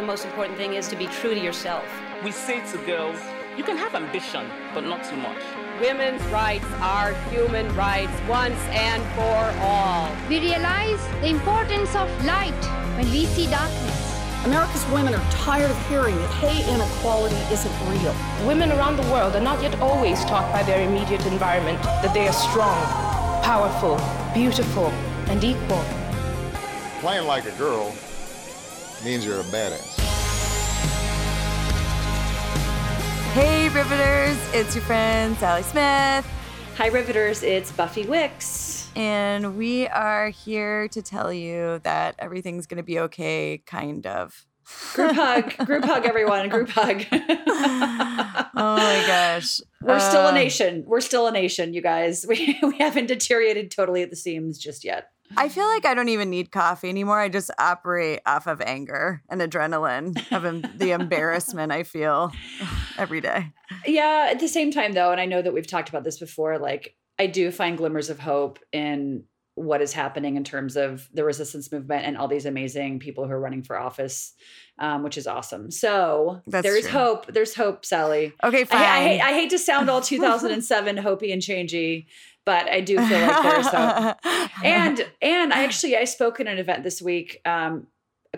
the most important thing is to be true to yourself. We say to girls, you can have ambition, but not too much. Women's rights are human rights once and for all. We realize the importance of light when we see darkness. America's women are tired of hearing that pay inequality isn't real. Women around the world are not yet always taught by their immediate environment that they are strong, powerful, beautiful, and equal. Playing like a girl means you're a badass. Hey, Riveters, it's your friend Sally Smith. Hi, Riveters, it's Buffy Wicks. And we are here to tell you that everything's going to be okay, kind of. Group hug, group hug, everyone, group hug. oh my gosh. We're still a um, nation. We're still a nation, you guys. We, we haven't deteriorated totally at the seams just yet. I feel like I don't even need coffee anymore. I just operate off of anger and adrenaline of em- the embarrassment I feel every day. Yeah, at the same time though, and I know that we've talked about this before, like I do find glimmers of hope in what is happening in terms of the resistance movement and all these amazing people who are running for office, um, which is awesome. So That's there is hope. There's hope, Sally. Okay, fine. I, I, hate, I hate to sound all 2007 hopey and changey, but I do feel like there's some. and and I actually I spoke at an event this week um,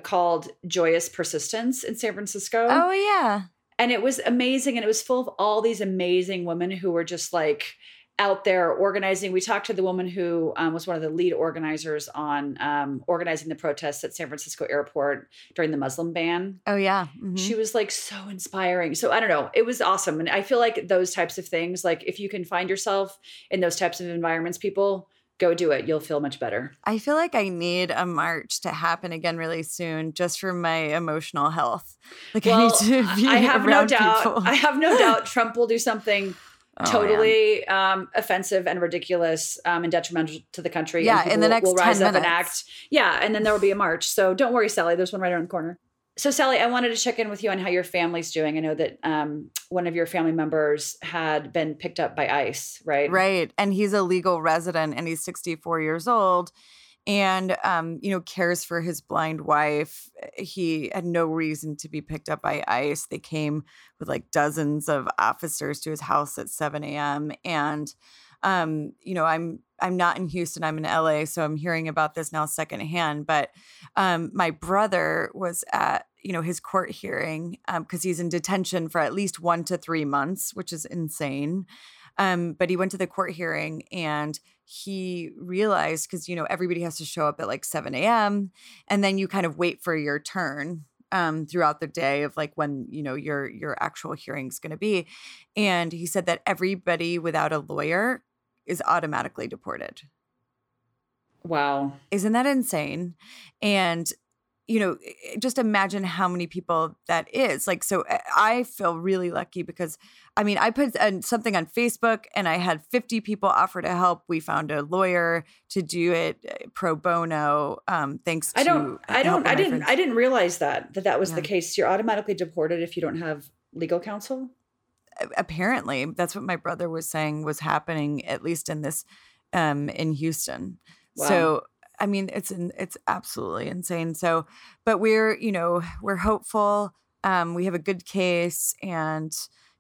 called Joyous Persistence in San Francisco. oh yeah. And it was amazing. And it was full of all these amazing women who were just like out there organizing. We talked to the woman who um, was one of the lead organizers on um, organizing the protests at San Francisco airport during the Muslim ban. Oh yeah. Mhm. She was like so inspiring. So I don't know. It was awesome. And I feel like those types of things, like if you can find yourself in those types of environments, people go do it. You'll feel much better. I feel like I need a march to happen again really soon, just for my emotional health. Like I Well, need to be I have no doubt. people. I have no doubt Trump will do something Oh, totally um, offensive and ridiculous um, and detrimental to the country. Yeah, and in the next will rise 10 up and minutes. act. Yeah, and then there will be a march. So don't worry, Sally. There's one right around the corner. So Sally, I wanted to check in with you on how your family's doing. I know that um, one of your family members had been picked up by ICE, right? Right. And he's a legal resident and he's 64 years old and um, you know, cares for his blind wife. He had no reason to be picked up by ICE. They came with like dozens of officers to his house at 7 a.m. And um, you know, I'm I'm not in Houston, I'm in LA, so I'm hearing about this now secondhand. But um, my brother was at you know his court hearing because he's in detention for at least one to three months, which is insane. Um, but he went to the court hearing and he realized because you know everybody has to show up at like 7 a.m. and then you kind of wait for your turn um, throughout the day of like when you know your your actual hearing's going to be. And he said that everybody without a lawyer is automatically deported. Wow. Isn't that insane? And you know, just imagine how many people that is. Like, so uh, I feel really lucky because I mean, I put uh, something on Facebook and I had 50 people offer to help. We found a lawyer to do it uh, pro bono. Um, thanks I don't. I don't. I didn't. I didn't realize that that that was the case. You're automatically deported if you don't have legal counsel. apparently that's what my brother was saying was happening at least in this um in Houston. Wow. So I mean it's in, it's absolutely insane. So but we're, you know, we're hopeful. Um we have a good case and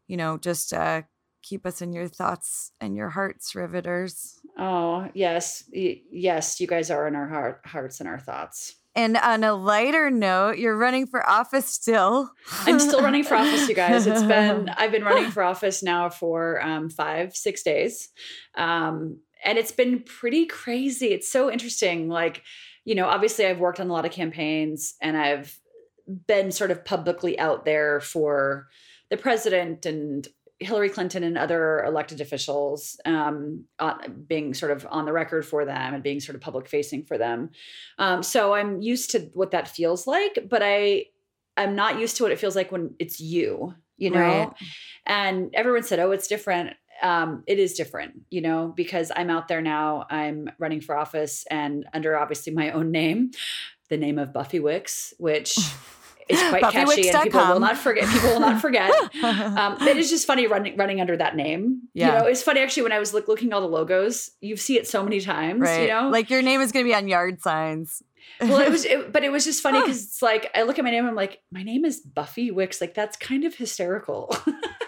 you know, just uh keep us in your thoughts and your hearts, riveters. Oh yes, Y- yes. You guys are in our heart, hearts and our thoughts. And on a lighter note, you're running for office still. I'm still running for office, you guys. It's been I've been running for office now for um, five, six days, um, and it's been pretty crazy. It's so interesting. Like, you know, obviously I've worked on a lot of campaigns, and I've been sort of publicly out there for the president and Hillary Clinton and other elected officials, um, uh, being sort of on the record for them and being sort of public facing for them. Um, so I'm used to what that feels like, but I I'm not used to what it feels like when it's you, you know. Right. And everyone said, "Oh, it's different." Um, it is different, you know, because I'm out there now. I'm running for office and under obviously my own name, the name of Buffy Wicks, which is quite catchy and people will not forget people will not forget um, it is just funny running running under that name yeah. you know it's funny actually when i was looking at all the logos you see it so many times right. you know like your name is going to be on yard signs well, it was, it, but it was just funny because it's like I look at my name, I'm like, my name is Buffy Wicks. Like that's kind of hysterical.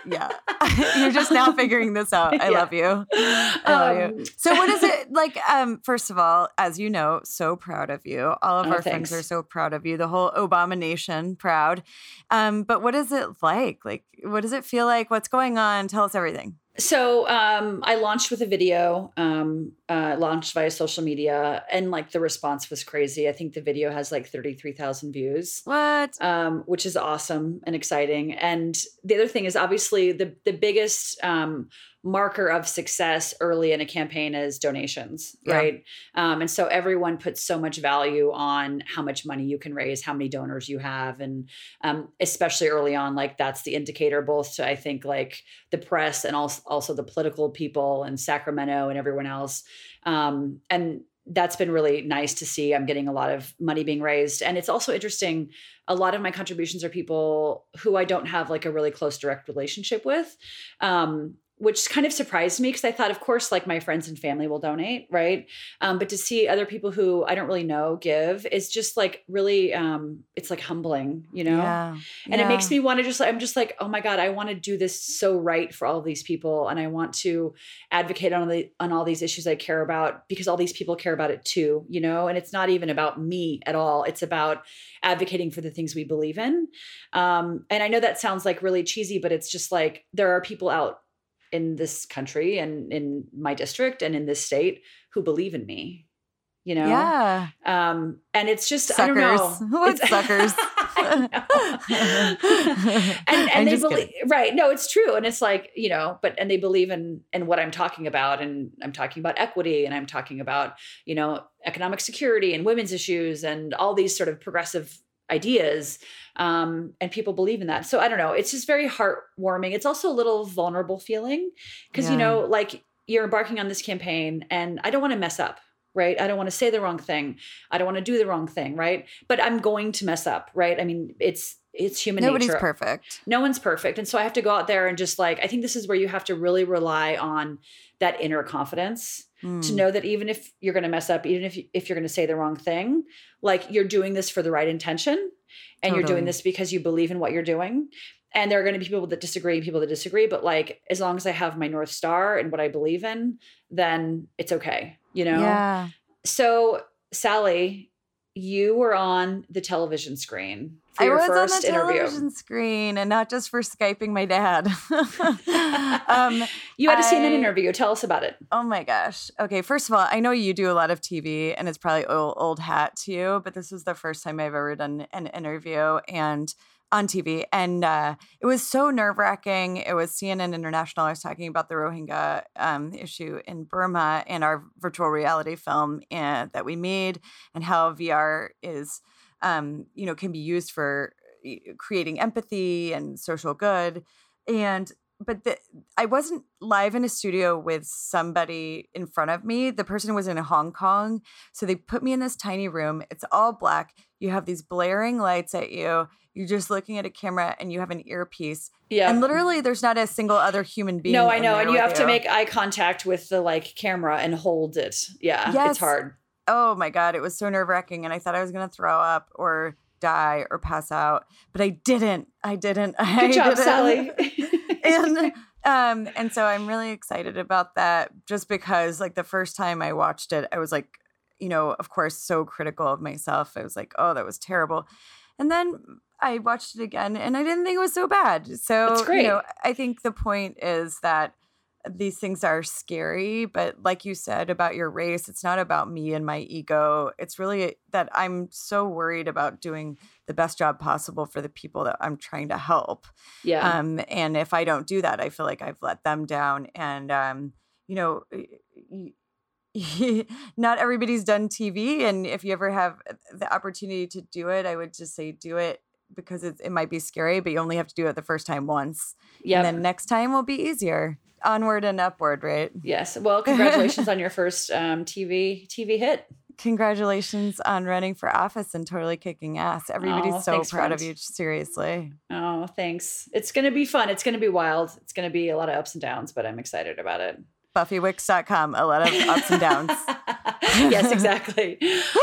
Yeah, you're just now figuring this out. I yeah. love you. I love um, you. So, what is it like? Um, first of all, as you know, so proud of you. All of oh, our thanks. friends are so proud of you. The whole Obama nation proud. Um, but what is it like? Like, what does it feel like? What's going on? Tell us everything. So um, I launched with a video, um, uh, launched via social media, and like the response was crazy. I think the video has like thirty three thousand views. What? Um, which is awesome and exciting. And the other thing is obviously the the biggest um, marker of success early in a campaign is donations, yeah. right? Um, and so everyone puts so much value on how much money you can raise, how many donors you have, and um, especially early on, like that's the indicator both to I think like the press and also also the political people and Sacramento and everyone else. Um, and that's been really nice to see. I'm getting a lot of money being raised. And it's also interesting. A lot of my contributions are people who I don't have like a really close direct relationship with. Um, which kind of surprised me because I thought, of course, like my friends and family will donate, right? Um, but to see other people who I don't really know give is just like really, um, it's like humbling, you know? Yeah. And yeah. it makes me want to just, I'm just like, oh my God, I want to do this so right for all of these people. And I want to advocate on the, on all these issues I care about because all these people care about it too, you know? And it's not even about me at all. It's about advocating for the things we believe in. Um, and I know that sounds like really cheesy, but it's just like, there are people out in this country and in my district and in this state who believe in me you know? Yeah. Um and it's just suckers. i don't know. What suckers? And and they believe kidding. right. No it's true. And it's like you know but and they believe in in what i'm talking about. And i'm talking about equity and i'm talking about you know economic security and women's issues and all these sort of progressive ideas um, and people believe in that so i don't know it's just very heartwarming it's also a little vulnerable feeling because yeah. you know like you're embarking on this campaign and i don't want to mess up right i don't want to say the wrong thing i don't want to do the wrong thing right but i'm going to mess up right i mean it's it's human nature. Nobody's nature. perfect. No one's perfect. And so I have to go out there and just like, I think this is where you have to really rely on that inner confidence mm. to know that even if you're going to mess up, even if, you, if you're going to say the wrong thing, like you're doing this for the right intention and totally. you're doing this because you believe in what you're doing and there are going to be people that disagree people that disagree but like as long as i have my north star and what i believe in then it's okay you know yeah so sally you were on the television screen I was on the interview. television screen and not just for Skyping my dad. um, you had to see an interview. Tell us about it. Oh my gosh. Okay, first of all, I know you do a lot of TV and it's probably old, old hat to you, but this was the first time I've ever done an interview and on TV. And uh, it was so nerve wracking. It was CNN International. I was talking about the Rohingya um, issue in Burma and our virtual reality film uh, that we made and how VR is – um, you know, can be used for creating empathy and social good. And but the, I wasn't live in a studio with somebody in front of me. The person was in Hong Kong. So they put me in this tiny room. It's all black. You have these blaring lights at you. You're just looking at a camera and you have an earpiece. Yeah. And literally there's not a single other human being. No, I know. And you have you. to make eye contact with the like camera and hold it. Yeah. Yes. It's hard oh my god, it was so nerve wracking, and I thought I was gonna throw up or die or pass out, but I didn't. I didn't. Good I job, didn't. Sally. and um, and so I'm really excited about that, just because like the first time I watched it, I was like, you know, of course, so critical of myself. I was like, oh, that was terrible, and then I watched it again, and I didn't think it was so bad. So you know, I think the point is that these things are scary, but like you said about your race, it's not about me and my ego. It's really that I'm so worried about doing the best job possible for the people that I'm trying to help. Yeah. Um, and if I don't do that, I feel like I've let them down. And um, you know, not everybody's done TV, and if you ever have the opportunity to do it, I would just say do it because it, it might be scary, but you only have to do it the first time once. Yeah. And then next time will be easier onward and upward, right? Yes. Well, congratulations on your first um, TV TV hit. congratulations on running for office and totally kicking ass. Everybody's Oh, so thanks, proud of you. Seriously. Oh, thanks. It's going to be fun. It's going to be wild. It's going to be a lot of ups and downs, but I'm excited about it. BuffyWicks.com. A lot of ups and downs. yes, exactly.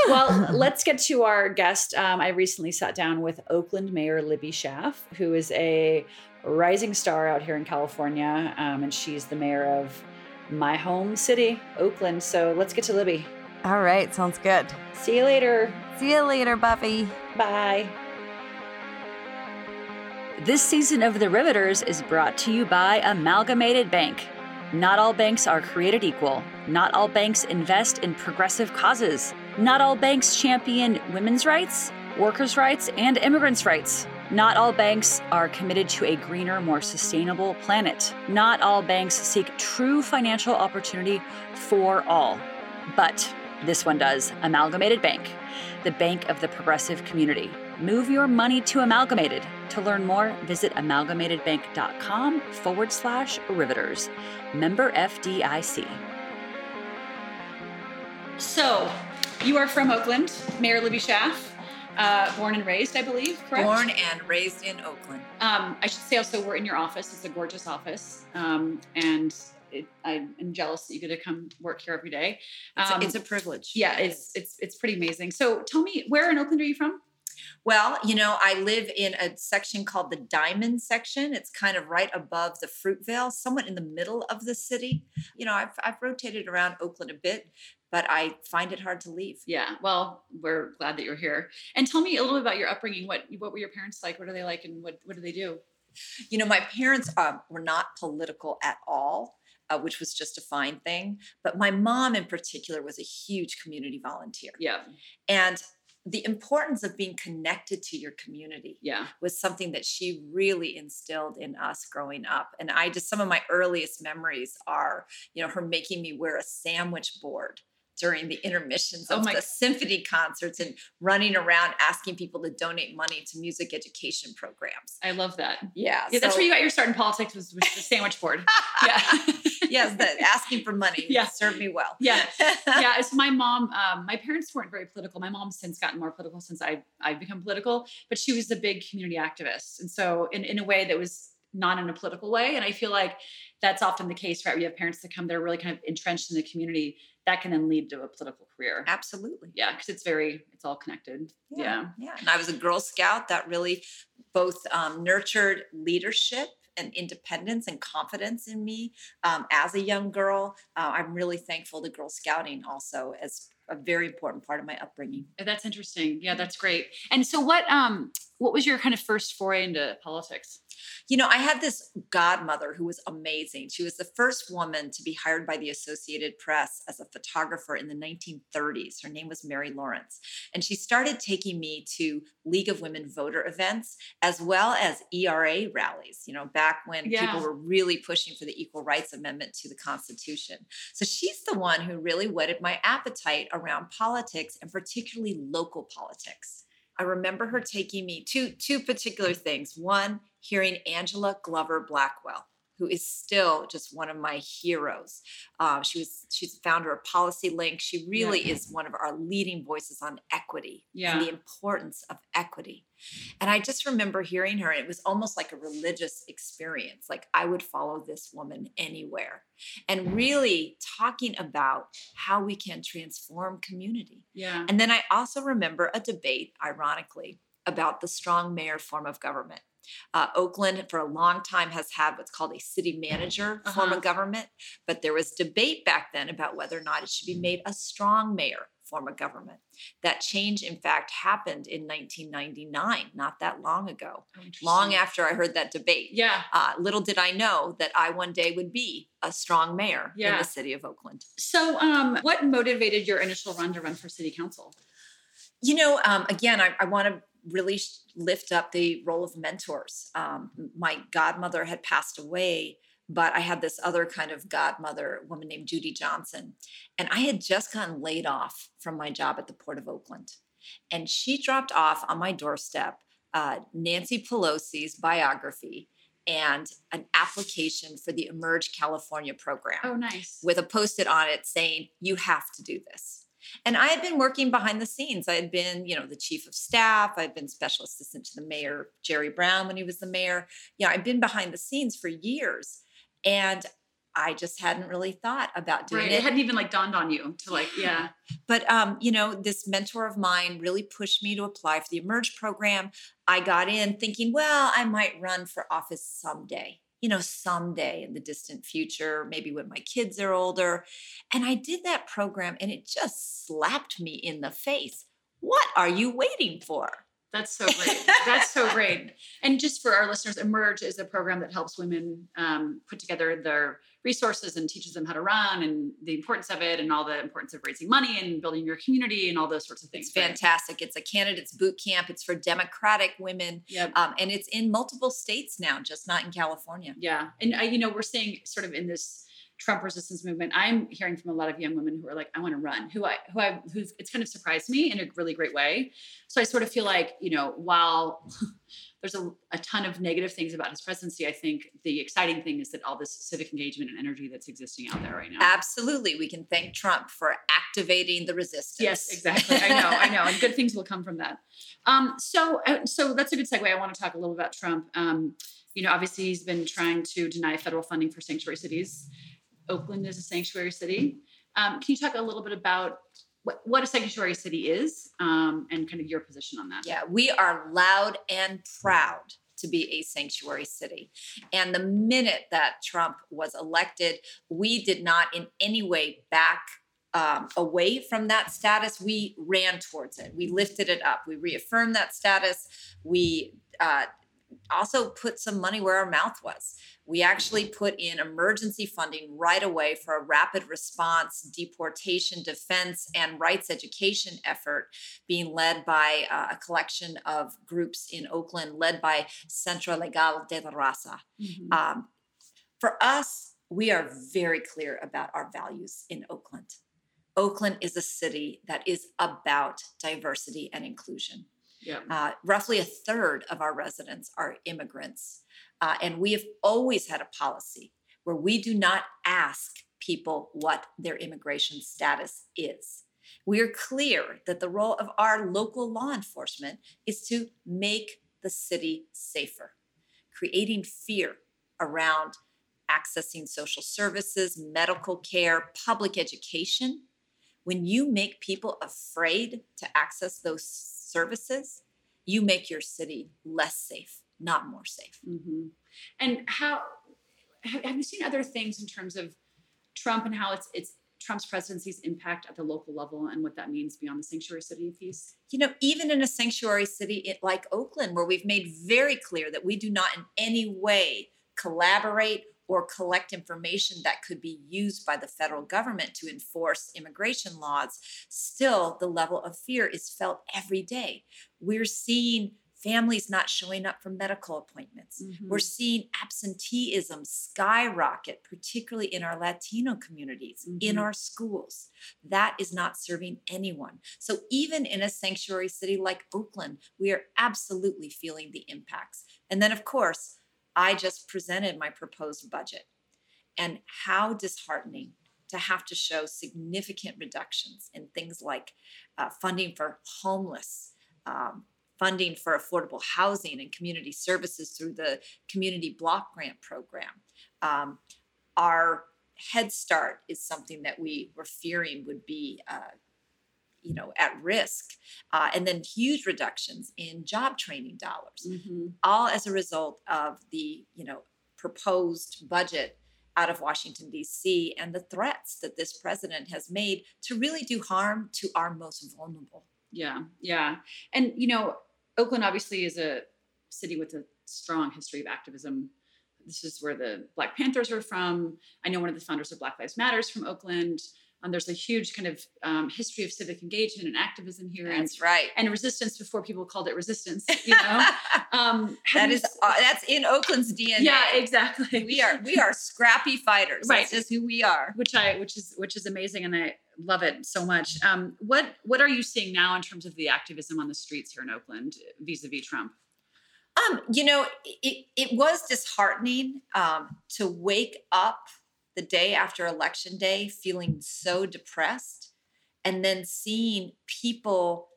well, let's get to our guest. Um, I recently sat down with Oakland Mayor Libby Schaaf, who is a rising star out here in California, um, and she's the mayor of my home city, Oakland. So let's get to Libby. All right. Sounds good. See you later. See you later, Buffy. Bye. This season of The Riveters is brought to you by Amalgamated Bank. Not all banks are created equal. Not all banks invest in progressive causes. Not all banks champion women's rights, workers' rights, and immigrants' rights. Not all banks are committed to a greener, more sustainable planet. Not all banks seek true financial opportunity for all. But this one does Amalgamated Bank, the bank of the progressive community. Move your money to Amalgamated. To learn more, visit amalgamatedbank.com forward slash riveters. Member FDIC. So, you are from Oakland, Mayor Libby Schaaf, uh, born and raised, I believe, correct? Born and raised in Oakland. Um, I should say also we're in your office. It's a gorgeous office, um, and it, I'm jealous that you get to come work here every day. It's, Um, a, it's a privilege. yeah, it's it's it's pretty amazing. So tell me, where in Oakland are you from? Well, you know, I live in a section called the Diamond section. It's kind of right above the Fruitvale, somewhat in the middle of the city. You know, I've, I've rotated around Oakland a bit, but I find it hard to leave. Yeah, well, we're glad that you're here. And tell me a little bit about your upbringing. What what were your parents like? What are they like, and what what do they do? You know, my parents um, were not political at all. Uh, which was just a fine thing. But my mom, in particular, was a huge community volunteer. Yeah, And the importance of being connected to your community yeah, was something that she really instilled in us growing up. And I just, some of my earliest memories are, you know, her making me wear a sandwich board during the intermissions Oh of my- the symphony concerts and running around asking people to donate money to music education programs. I love that. Yeah. Yeah, that's where you got your start in politics was, was the sandwich board. yeah, yes, that asking for money Yeah. served me well. Yeah. yeah, it's my mom. Um, my parents weren't very political. My mom's since gotten more political since I I've become political, but she was a big community activist, and so in in a way that was not in a political way. And I feel like that's often the case, right? We have parents that come that are really kind of entrenched in the community that can then lead to a political career. Absolutely. Yeah, because it's very it's all connected. Yeah. Yeah. And I was a Girl Scout that really both um, nurtured leadership and independence and confidence in me um, as a young girl. Uh, I'm really thankful to Girl Scouting also as a very important part of my upbringing. That's interesting. Yeah, that's great. And so what um what was your kind of first foray into politics? You know, I had this godmother who was amazing. She was the first woman to be hired by the Associated Press as a photographer in the 1930s. Her name was Mary Lawrence. And she started taking me to League of Women voter events as well as ERA rallies, you know, back when Yeah. people were really pushing for the Equal Rights Amendment to the Constitution. So she's the one who really whetted my appetite around politics and particularly local politics. I remember her taking me to two particular things. One, hearing Angela Glover Blackwell, who is still just one of my heroes. Uh, she was she's the founder of Policy Link. She really is one of our leading voices on equity Yeah. and the importance of equity. And I just remember hearing her, and it was almost like a religious experience. Like I would follow this woman anywhere, and really talking about how we can transform community. Yeah. And then I also remember a debate, ironically, about the strong mayor form of government. Uh, Oakland, for a long time, has had what's called a city manager form Uh-huh. of government, but there was debate back then about whether or not it should be made a strong mayor form of government. That change, in fact, happened in 1999, not that long ago, Oh, long after I heard that debate. Yeah. Uh, little did I know that I one day would be a strong mayor in the city of Oakland. So um what motivated your initial run to run for city council? You know, um, again, I, I want to really sh- lift up the role of mentors. Um, my godmother had passed away, but I had this other kind of godmother, a woman named Judy Johnson. And I had just gotten laid off from my job at the Port of Oakland. And she dropped off on my doorstep uh, Nancy Pelosi's biography and an application for the Emerge California program Oh nice. with a post it on it saying, You have to do this. And I had been working behind the scenes. I had been, you know, the chief of staff. I'd been special assistant to the mayor, Jerry Brown, when he was the mayor. Yeah, I'd been behind the scenes for years. And I just hadn't really thought about doing right. it. It hadn't even like dawned on you to like, yeah. But um, you know, this mentor of mine really pushed me to apply for the Emerge program. I got in thinking, well, I might run for office someday. You know, someday in the distant future, maybe when my kids are older. And I did that program and it just slapped me in the face. What are you waiting for? That's so great. That's so great. And just for our listeners, Emerge is a program that helps women um, put together their resources and teaches them how to run and the importance of it and all the importance of raising money and building your community and all those sorts of things. It's fantastic. It's a candidates boot camp. It's for Democratic women. Yep. Um, and it's in multiple states now, just not in California. Yeah. And, I, you know, we're seeing sort of in this Trump resistance movement, I'm hearing from a lot of young women who are like, I want to run, who I, who I, who's, it's kind of surprised me in a really great way. So I sort of feel like, you know, while there's a, a ton of negative things about his presidency, I think the exciting thing is that all this civic engagement and energy that's existing out there right now. Absolutely. We can thank Trump for activating the resistance. Yes, exactly. I know, I know. And good things will come from that. Um, so, uh, so that's a good segue. I want to talk a little about Trump. Um, you know, obviously he's been trying to deny federal funding for sanctuary cities. Oakland is a sanctuary city. Um, can you talk a little bit about what, what a sanctuary city is um, and kind of your position on that? Yeah, we are loud and proud to be a sanctuary city. And the minute that Trump was elected, we did not in any way back um, away from that status. We ran towards it. We lifted it up. We reaffirmed that status. We uh, also put some money where our mouth was. We actually put in emergency funding right away for a rapid response, deportation, defense, and rights education effort being led by uh, a collection of groups in Oakland, led by Centro Legal de la Raza. Mm-hmm. Um, for us, we are very clear about our values in Oakland. Oakland is a city that is about diversity and inclusion. Yeah. Uh, roughly a third of our residents are immigrants. Uh, and we have always had a policy where we do not ask people what their immigration status is. We are clear that the role of our local law enforcement is to make the city safer, creating fear around accessing social services, medical care, public education. When you make people afraid to access those services, you make your city less safe, not more safe. Mm-hmm. And how have you seen other things in terms of Trump and how it's it's Trump's presidency's impact at the local level and what that means beyond the sanctuary city piece? You know, even in a sanctuary city like Oakland, where we've made very clear that we do not in any way collaborate or collect information that could be used by the federal government to enforce immigration laws, still the level of fear is felt every day. We're seeing families not showing up for medical appointments. Mm-hmm. We're seeing absenteeism skyrocket, particularly in our Latino communities, mm-hmm. in our schools. That is not serving anyone. So, even in a sanctuary city like Oakland, we are absolutely feeling the impacts. And then, of course, I just presented my proposed budget. And how disheartening to have to show significant reductions in things like uh, funding for homeless, um, funding for affordable housing and community services through the Community Block Grant Program. Um, our Head Start is something that we were fearing would be. Uh, you know at risk uh, and then huge reductions in job training dollars mm-hmm. all as a result of the you know proposed budget out of washington d.c and the threats that this president has made to really do harm to our most vulnerable. Yeah yeah. And you know oakland obviously is a city with a strong history of activism. This is where the black panthers are from. I know one of the founders of black lives matters from oakland um, there's a huge kind of um, history of civic engagement and activism here. That's and, right. And resistance before people called it resistance. You know, um, that is uh, that's in Oakland's DNA. Yeah, exactly. We are we are scrappy fighters. Right. That's just who we are. Which I which is which is amazing, and I love it so much. Um, what what are you seeing now in terms of the activism on the streets here in Oakland vis-a-vis Trump? Um, you know, it, it was disheartening um, to wake up the day after election day feeling so depressed and then seeing people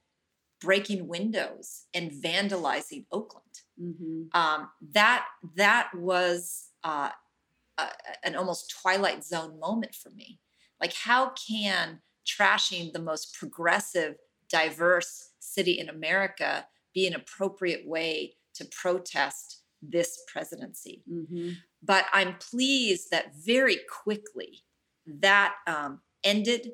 breaking windows and vandalizing Oakland. Mhm. Um, that that was uh, a, an almost twilight zone moment for me. Like, how can trashing the most progressive, diverse city in America be an appropriate way to protest this presidency? Mhm. But I'm pleased that very quickly that um, ended.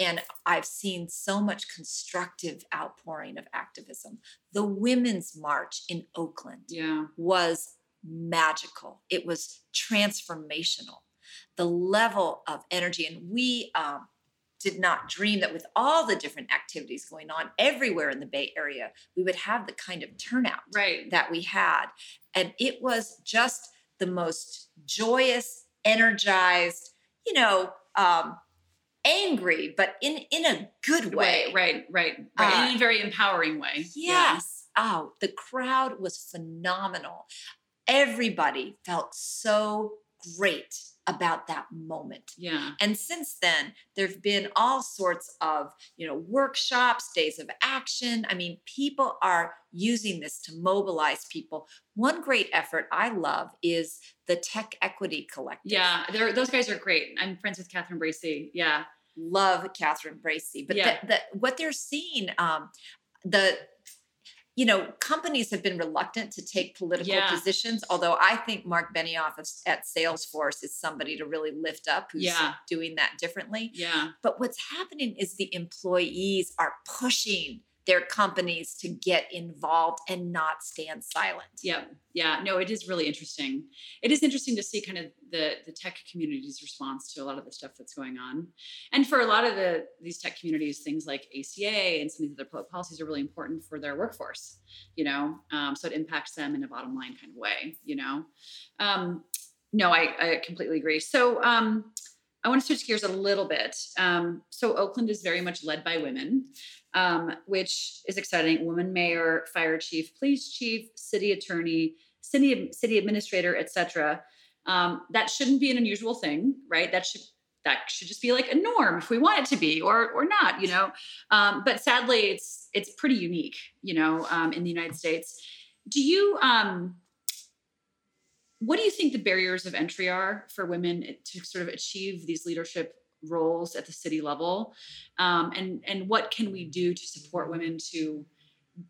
And I've seen so much constructive outpouring of activism. The Women's March in Oakland Yeah. was magical, it was transformational. The level of energy, and we um, did not dream that with all the different activities going on everywhere in the Bay Area, we would have the kind of turnout Right. that we had. And it was just the most joyous, energized, you know, um, angry, but in in a good way. Right, right, right, right. Uh, in a very empowering way. Yes. Oh, the crowd was phenomenal. Everybody felt so great about that moment. Yeah. And since then, there've been all sorts of, you know, workshops, days of action. I mean, people are using this to mobilize people. One great effort I love is the Tech Equity Collective. Yeah. They're, those guys are great. I'm friends with Catherine Bracy. Yeah. Love Catherine Bracy, but Yeah. the, the, what they're seeing, um, the you know, companies have been reluctant to take political Yeah. positions. Although I think Mark Benioff of, at Salesforce is somebody to really lift up who's Yeah. doing that differently. Yeah. But what's happening is the employees are pushing their companies to get involved and not stand silent. Yeah, yeah. No, it is really interesting. It is interesting to see kind of the the tech community's response to a lot of the stuff that's going on, and for a lot of the these tech communities, things like ACA and some of these other policies are really important for their workforce. You know, um, so it impacts them in a bottom line kind of way. You know, um, no, I I completely agree. So. Um, I want to switch gears a little bit. Um, so Oakland is very much led by women, um, which is exciting. Woman mayor, fire chief, police chief, city attorney, city city administrator, etc. Um, that shouldn't be an unusual thing, right? That should that should just be like a norm if we want it to be, or or not, you know. Um, but sadly, it's it's pretty unique, you know, um, in the United States. Do you? Um, what do you think the barriers of entry are for women to sort of achieve these leadership roles at the city level um, and and what can we do to support women to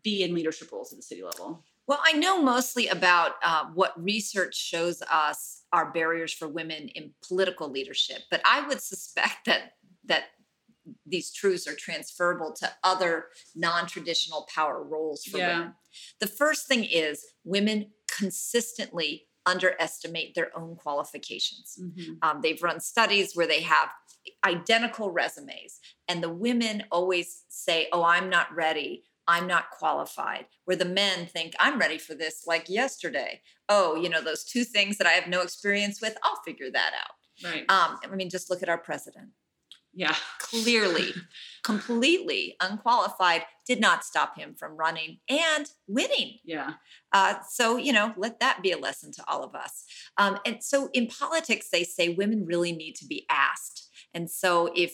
be in leadership roles at the city level Well, I know mostly about uh, what research shows us are barriers for women in political leadership, but I would suspect that that these truths are transferable to other non-traditional power roles for Yeah. women. The first thing is women consistently underestimate their own qualifications. Um, they've run studies where they have identical resumes, and the women always say, Oh, I'm not ready. I'm not qualified. Where the men think, I'm ready for this like yesterday. Oh, you know, those two things that I have no experience with, I'll figure that out. right Um, I mean, just look at our president. Yeah Clearly, completely unqualified, did not stop him from running and winning. yeah Uh, so, you know, let that be a lesson to all of us. Um, and so in politics, they say women really need to be asked. And so if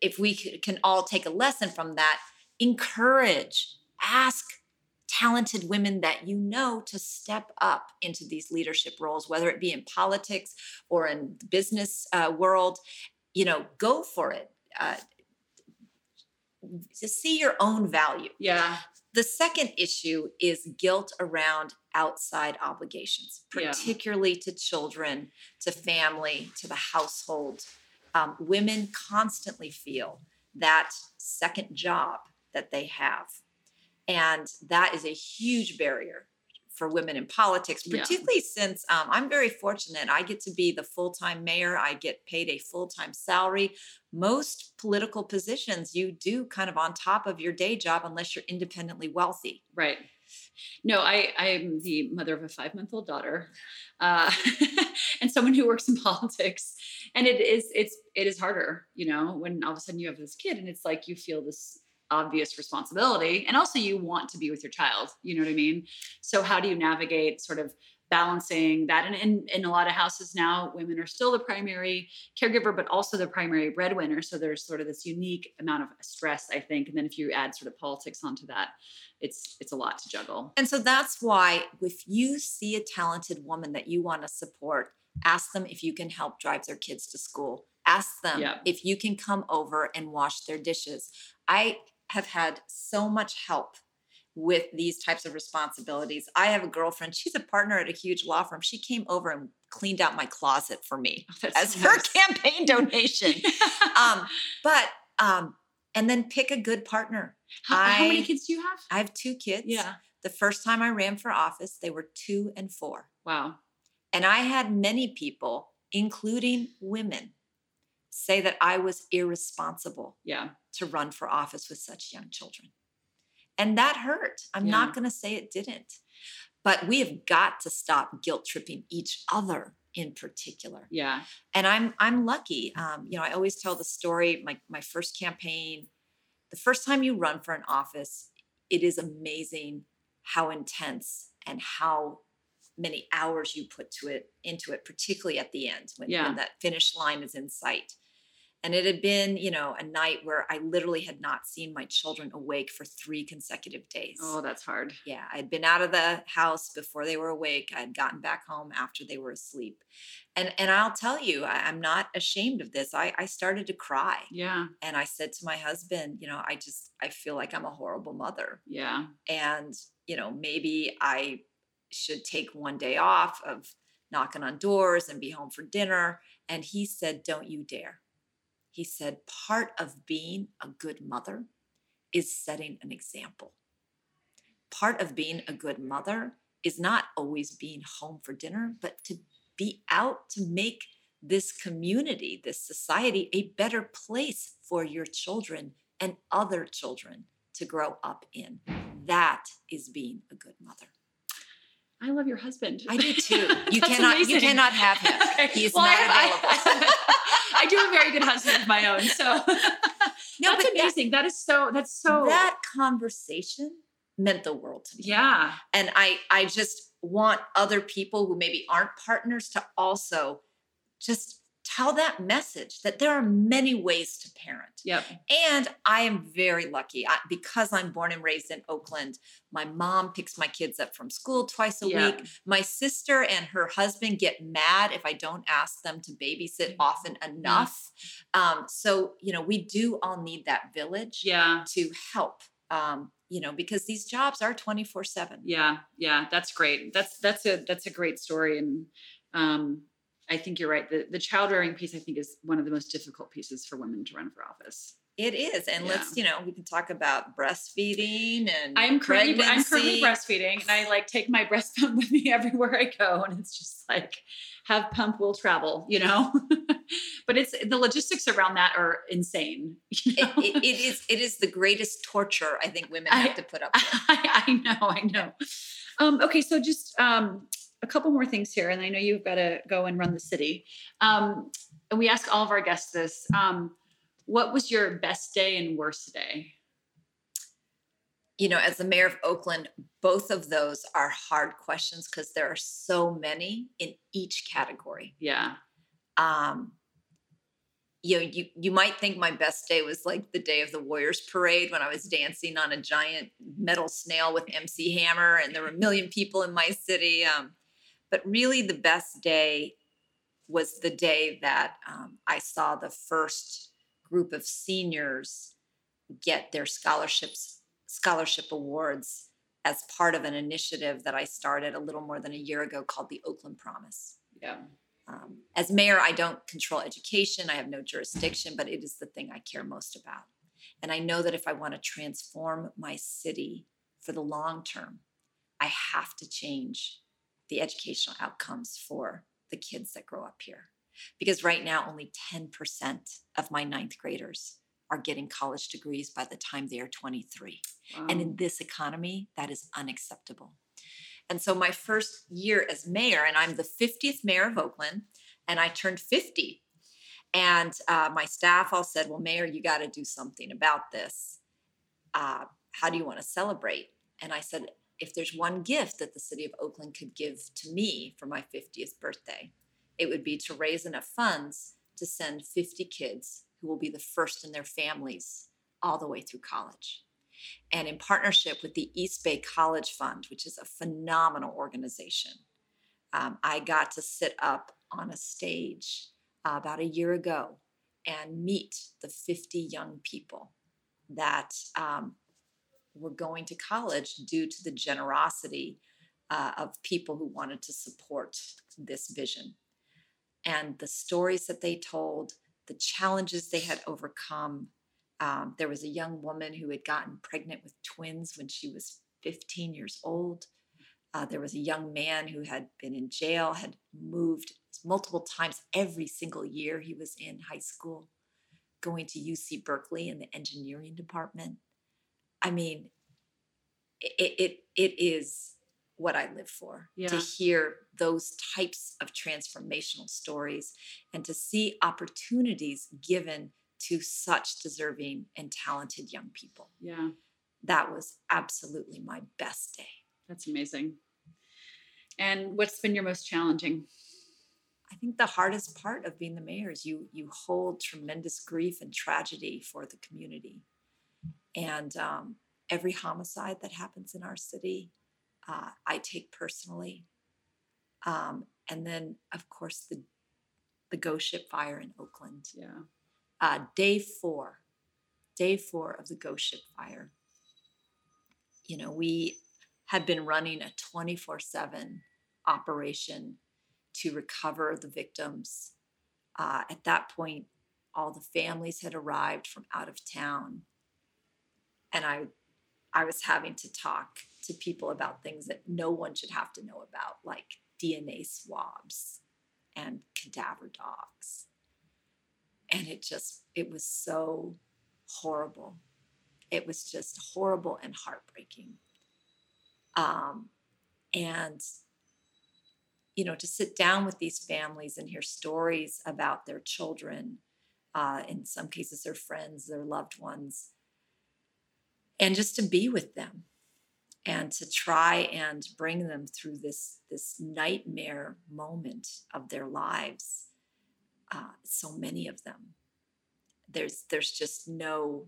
if we can all take a lesson from that, encourage, ask talented women that you know to step up into these leadership roles, whether it be in politics or in the business uh, world. You know, go for it. Uh, to see your own value. yeah The second issue is guilt around outside obligations, Yeah. particularly to children, to family, to the household. Um, women constantly feel that second job that they have. And that is a huge barrier for women in politics, Yeah. particularly since um, I'm very fortunate. I get to be the full time mayor, I get paid a full time salary. Most political positions you do kind of on top of your day job unless you're independently wealthy. right no i i'm the mother of a five month old daughter uh, and someone who works in politics and it is it's it is harder you know when all of a sudden you have this kid and it's like you feel this obvious responsibility and also you want to be with your child you know what i mean so how do you navigate sort of balancing that. And in, in a lot of houses now, women are still the primary caregiver, but also the primary breadwinner. So there's sort of this unique amount of stress, I think. And then if you add sort of politics onto that, it's it's a lot to juggle. And so that's why if you see a talented woman that you want to support, ask them if you can help drive their kids to school. Ask them Yeah. if you can come over and wash their dishes. I have had so much help with these types of responsibilities. I have a girlfriend, she's a partner at a huge law firm. She came over and cleaned out my closet for me That's as so her nice. campaign donation. um, but um, and then pick a good partner. how, how many kids do you have? I have two kids. Yeah. The first time I ran for office, they were two and four. Wow. And I had many people, including women, say that I was irresponsible Yeah. to run for office with such young children. And that hurt. I'm Yeah. not going to say it didn't. But we have got to stop guilt tripping each other in particular. Yeah. And I'm I'm lucky. Um, you know, I always tell the story. My my first campaign, the first time you run for an office, it is amazing how intense and how many hours you put to it into it, particularly at the end when, Yeah. when that finish line is in sight. And it had been, you know, a night where I literally had not seen my children awake for three consecutive days. Oh, that's hard. Yeah, I'd been out of the house before they were awake. I'd gotten back home after they were asleep. And and I'll tell you, I, I'm not ashamed of this. I, I started to cry. Yeah. And I said to my husband, you know, I just I feel like I'm a horrible mother. Yeah. And, you know, maybe I should take one day off of knocking on doors and be home for dinner. And he said, Don't you dare. He said, part of being a good mother is setting an example. Part of being a good mother is not always being home for dinner, but to be out to make this community, this society, a better place for your children and other children to grow up in. That is being a good mother. I love your husband. I do too. You cannot. You cannot have him. Okay. He's Well, not I- available. I do a very good husband of my own. So No, that's but that- amazing. that is so, that's so, that conversation meant the world to me. yeah. And I I just want other people who maybe aren't partners to also just tell that message that there are many ways to parent. Yep. And I am very lucky I, because I'm born and raised in Oakland. My mom picks my kids up from school twice a Yeah. week. My sister and her husband get mad if I don't ask them to babysit Mm. often enough. Um, so, you know, we do all need that village Yeah. to help, um, you know, because these jobs are 24 7. Yeah. Yeah. That's great. That's, that's a, that's a great story. And, um, I think you're right. The, the child rearing piece, I think, is one of the most difficult pieces for women to run for office. It is. And let's, you know, we can talk about breastfeeding and I'm currently I'm currently breastfeeding, and I like take my breast pump with me everywhere I go, and it's just like have pump will travel, you know. but it's the logistics around that are insane. You know? It, it, it is it is the greatest torture I think women I- have to put up with. I, I know, I know. Um, okay, so just um, a couple more things here, and I know you've got to go and run the city. Um, and we ask all of our guests this: um, What was your best day and worst day? you know, as the mayor of Oakland, both of those are hard questions because there are so many in each category. Yeah, Um, you know, you you might think my best day was like the day of the Warriors parade when I was dancing on a giant metal snail with MC Hammer, and there were a million people in my city. Um, but really, the best day was the day that um, I saw the first group of seniors get their scholarships scholarship awards as part of an initiative that I started a little more than a year ago called the Oakland Promise. yeah, Um, as mayor, I don't control education, I have no jurisdiction, but it is the thing I care most about. And I know that if I want to transform my city for the long term, I have to change the educational outcomes for the kids that grow up here. Because right now, only 10% of my ninth graders are getting college degrees by the time they are 23. And Um, in this economy, that is unacceptable. And so, my first year as mayor, and I'm the 50th mayor of Oakland, and I turned 50. And uh, my staff all said, Well, Mayor, you got to do something about this. Uh, how do you want to celebrate? And I said, if there's one gift that the city of Oakland could give to me for my 50th birthday, it would be to raise enough funds to send 50 kids who will be the first in their families all the way through college. And in partnership with the East Bay College Fund, which is a phenomenal organization, um, I got to sit up on a stage uh, about a year ago and meet the 50 young people that um, were going to college due to the generosity uh, of people who wanted to support this vision. And the stories that they told, the challenges they had overcome. Um, there was a young woman who had gotten pregnant with twins when she was 15 years old. Uh, there was a young man who had been in jail, had moved multiple times every single year he was in high school, going to UC Berkeley in the engineering department. I mean, it it, it is what I live for Yeah. to hear those types of transformational stories and to see opportunities given to such deserving and talented young people. Yeah, That was absolutely my best day. that's amazing. And what's been your most challenging? I think the hardest part of being the mayor is you you hold tremendous grief and tragedy for the community, and um, every homicide that happens in our city, uh, I take personally. Um, and then, of course, the the ghost ship fire in Oakland. Yeah. Uh, day four, day four of the ghost ship fire. You know, we had been running a twenty four seven operation to recover the victims. Uh, at that point, all the families had arrived from out of town, and I, I was having to talk to people about things that no one should have to know about, like DNA swabs and cadaver dogs. And it just, it was so horrible. It was just horrible and heartbreaking. Um, and you know, to sit down with these families and hear stories about their children, uh, in some cases, their friends, their loved ones, and just to be with them and to try and bring them through this, this nightmare moment of their lives. Uh, so many of them. There's, there's just no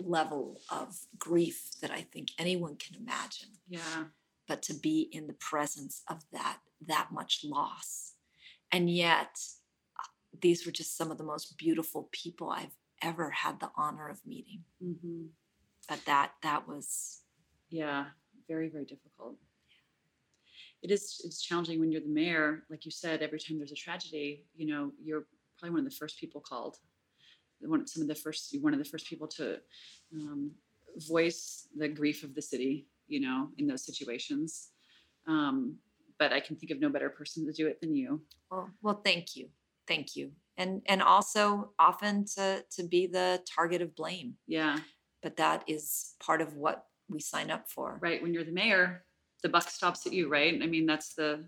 level of grief that I think anyone can imagine Yeah. but to be in the presence of that that much loss and yet uh, these were just some of the most beautiful people i've ever had the honor of meeting Mm-hmm. but that that was Yeah. Very, very difficult. It is. It's challenging when you're the mayor. Like you said, every time there's a tragedy, you know, you're probably one of the first people called. One, some of the first, one of the first people to um, voice the grief of the city. You know, in those situations. Um, but I can think of no better person to do it than you. well well thank you thank you and and also often to to be the target of blame Yeah. but that is part of what we sign up for Right. When you're the mayor, the buck stops at you. Right. I mean, that's the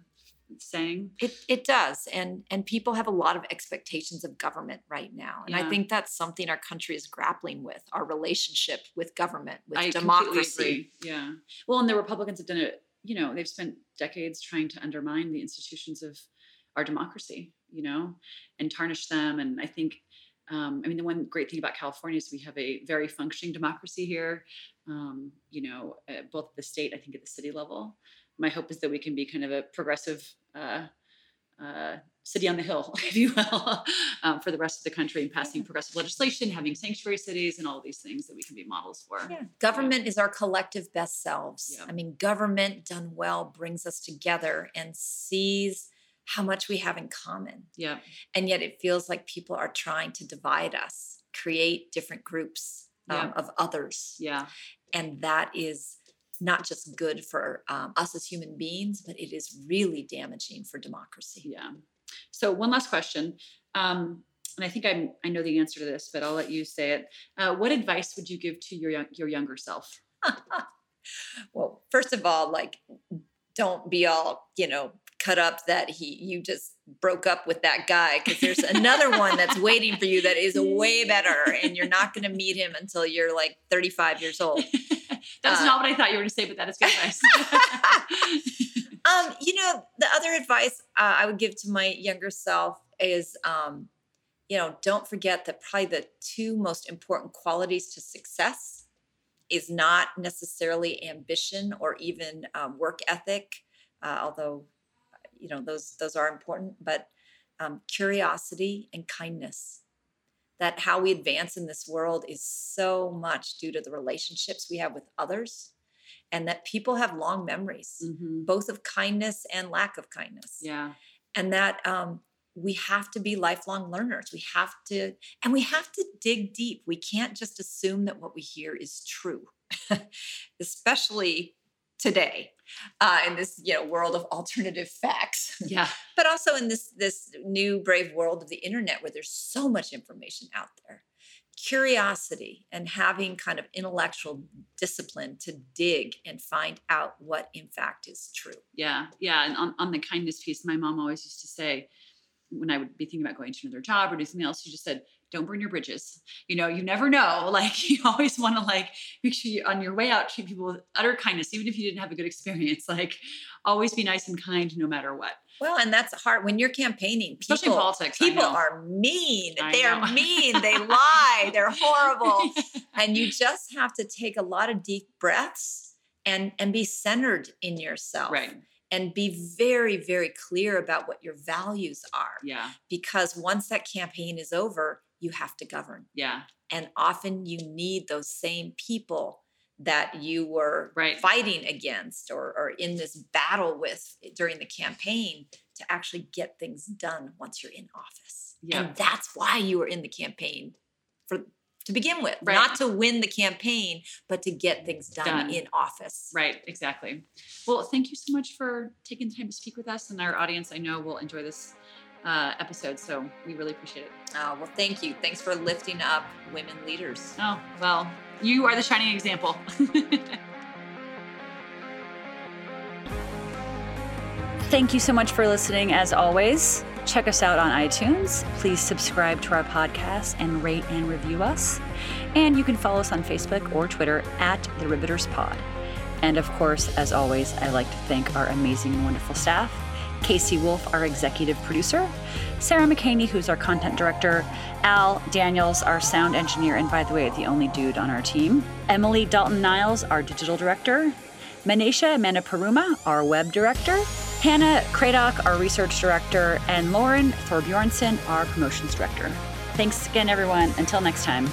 saying. It it does, and and people have a lot of expectations of government right now, and I think that's something our country is grappling with: our relationship with government, with I democracy. Yeah. Well, and the Republicans have done it. You know, they've spent decades trying to undermine the institutions of our democracy. You know, and tarnish them. And I think, um, I mean, the one great thing about California is we have a very functioning democracy here. Um, you know, uh, both at the state, I think, at the city level. My hope is that we can be kind of a progressive. Uh, uh, city on the hill, if you will, um, for the rest of the country and passing progressive legislation, having sanctuary cities, and all these things that we can be models for. Yeah. Government is our collective best selves. Yeah. I mean, government done well brings us together and sees how much we have in common. Yeah. And yet it feels like people are trying to divide us, create different groups um, Yeah. of others. Yeah. And that is not just good for um, us as human beings, but it is really damaging for democracy. Yeah. So one last question. Um, and I think I'm, I know the answer to this, but I'll let you say it. Uh, what advice would you give to your young, your younger self? well, first of all, like, don't be all, you know, cut up that he you just broke up with that guy because there's another one that's waiting for you that is way better and you're not going to meet him until you're like 35 years old That's Uh, not what I thought you were going to say, but that is good advice. um, you know, the other advice uh, I would give to my younger self is, um, you know, don't forget that probably the two most important qualities to success is not necessarily ambition or even um, work ethic, uh, although you know those those are important, but um, curiosity and kindness. That how we advance in this world is so much due to the relationships we have with others, and that people have long memories, Mhm. both of kindness and lack of kindness Yeah. and that um, we have to be lifelong learners. We have to, and we have to dig deep. We can't just assume that what we hear is true, especially today uh, in this you know world of alternative facts. Yeah. but also in this this new brave world of the internet where there's so much information out there. Curiosity and having kind of intellectual discipline to dig and find out what in fact is true. Yeah, yeah. And on, on the kindness piece, my mom always used to say, when I would be thinking about going to another job or do something else, she just said, "Don't burn your bridges." You know, you never know. Like you always want to like make sure you on your way out treat people with utter kindness, even if you didn't have a good experience. Like always be nice and kind no matter what. Well, and that's hard when you're campaigning. People, Especially politics, people are mean. I they know. are mean. They lie. They're horrible. and you just have to take a lot of deep breaths and and be centered in yourself. Right. And be very, very clear about what your values are. Yeah. Because once that campaign is over, you have to govern. Yeah. And often you need those same people that you were Right. fighting against or, or in this battle with during the campaign to actually get things done once you're in office. Yeah. And that's why you were in the campaign for to begin with, Right. not to win the campaign, but to get things done, Done. in office. Right, exactly. Well, thank you so much for taking the time to speak with us, and our audience I know will enjoy this uh, episode. So we really appreciate it. Oh, well, thank you. Thanks for lifting up women leaders. Oh, well, you are the shining example. Thank you so much for listening. As always, check us out on iTunes. Please subscribe to our podcast and rate and review us. And you can follow us on Facebook or Twitter at The Riveters Pod. And of course, as always, I'd like to thank our amazing and wonderful staff. Casey Wolf, our executive producer, Sarah McCaney, who's our content director, Al Daniels, our sound engineer, and by the way, the only dude on our team, Emily Dalton Niles, our digital director, Manisha Manaparuma, our web director, Hannah Kradock, our research director, and Lauren Thorbjornsen, our promotions director. Thanks again, everyone. Until next time.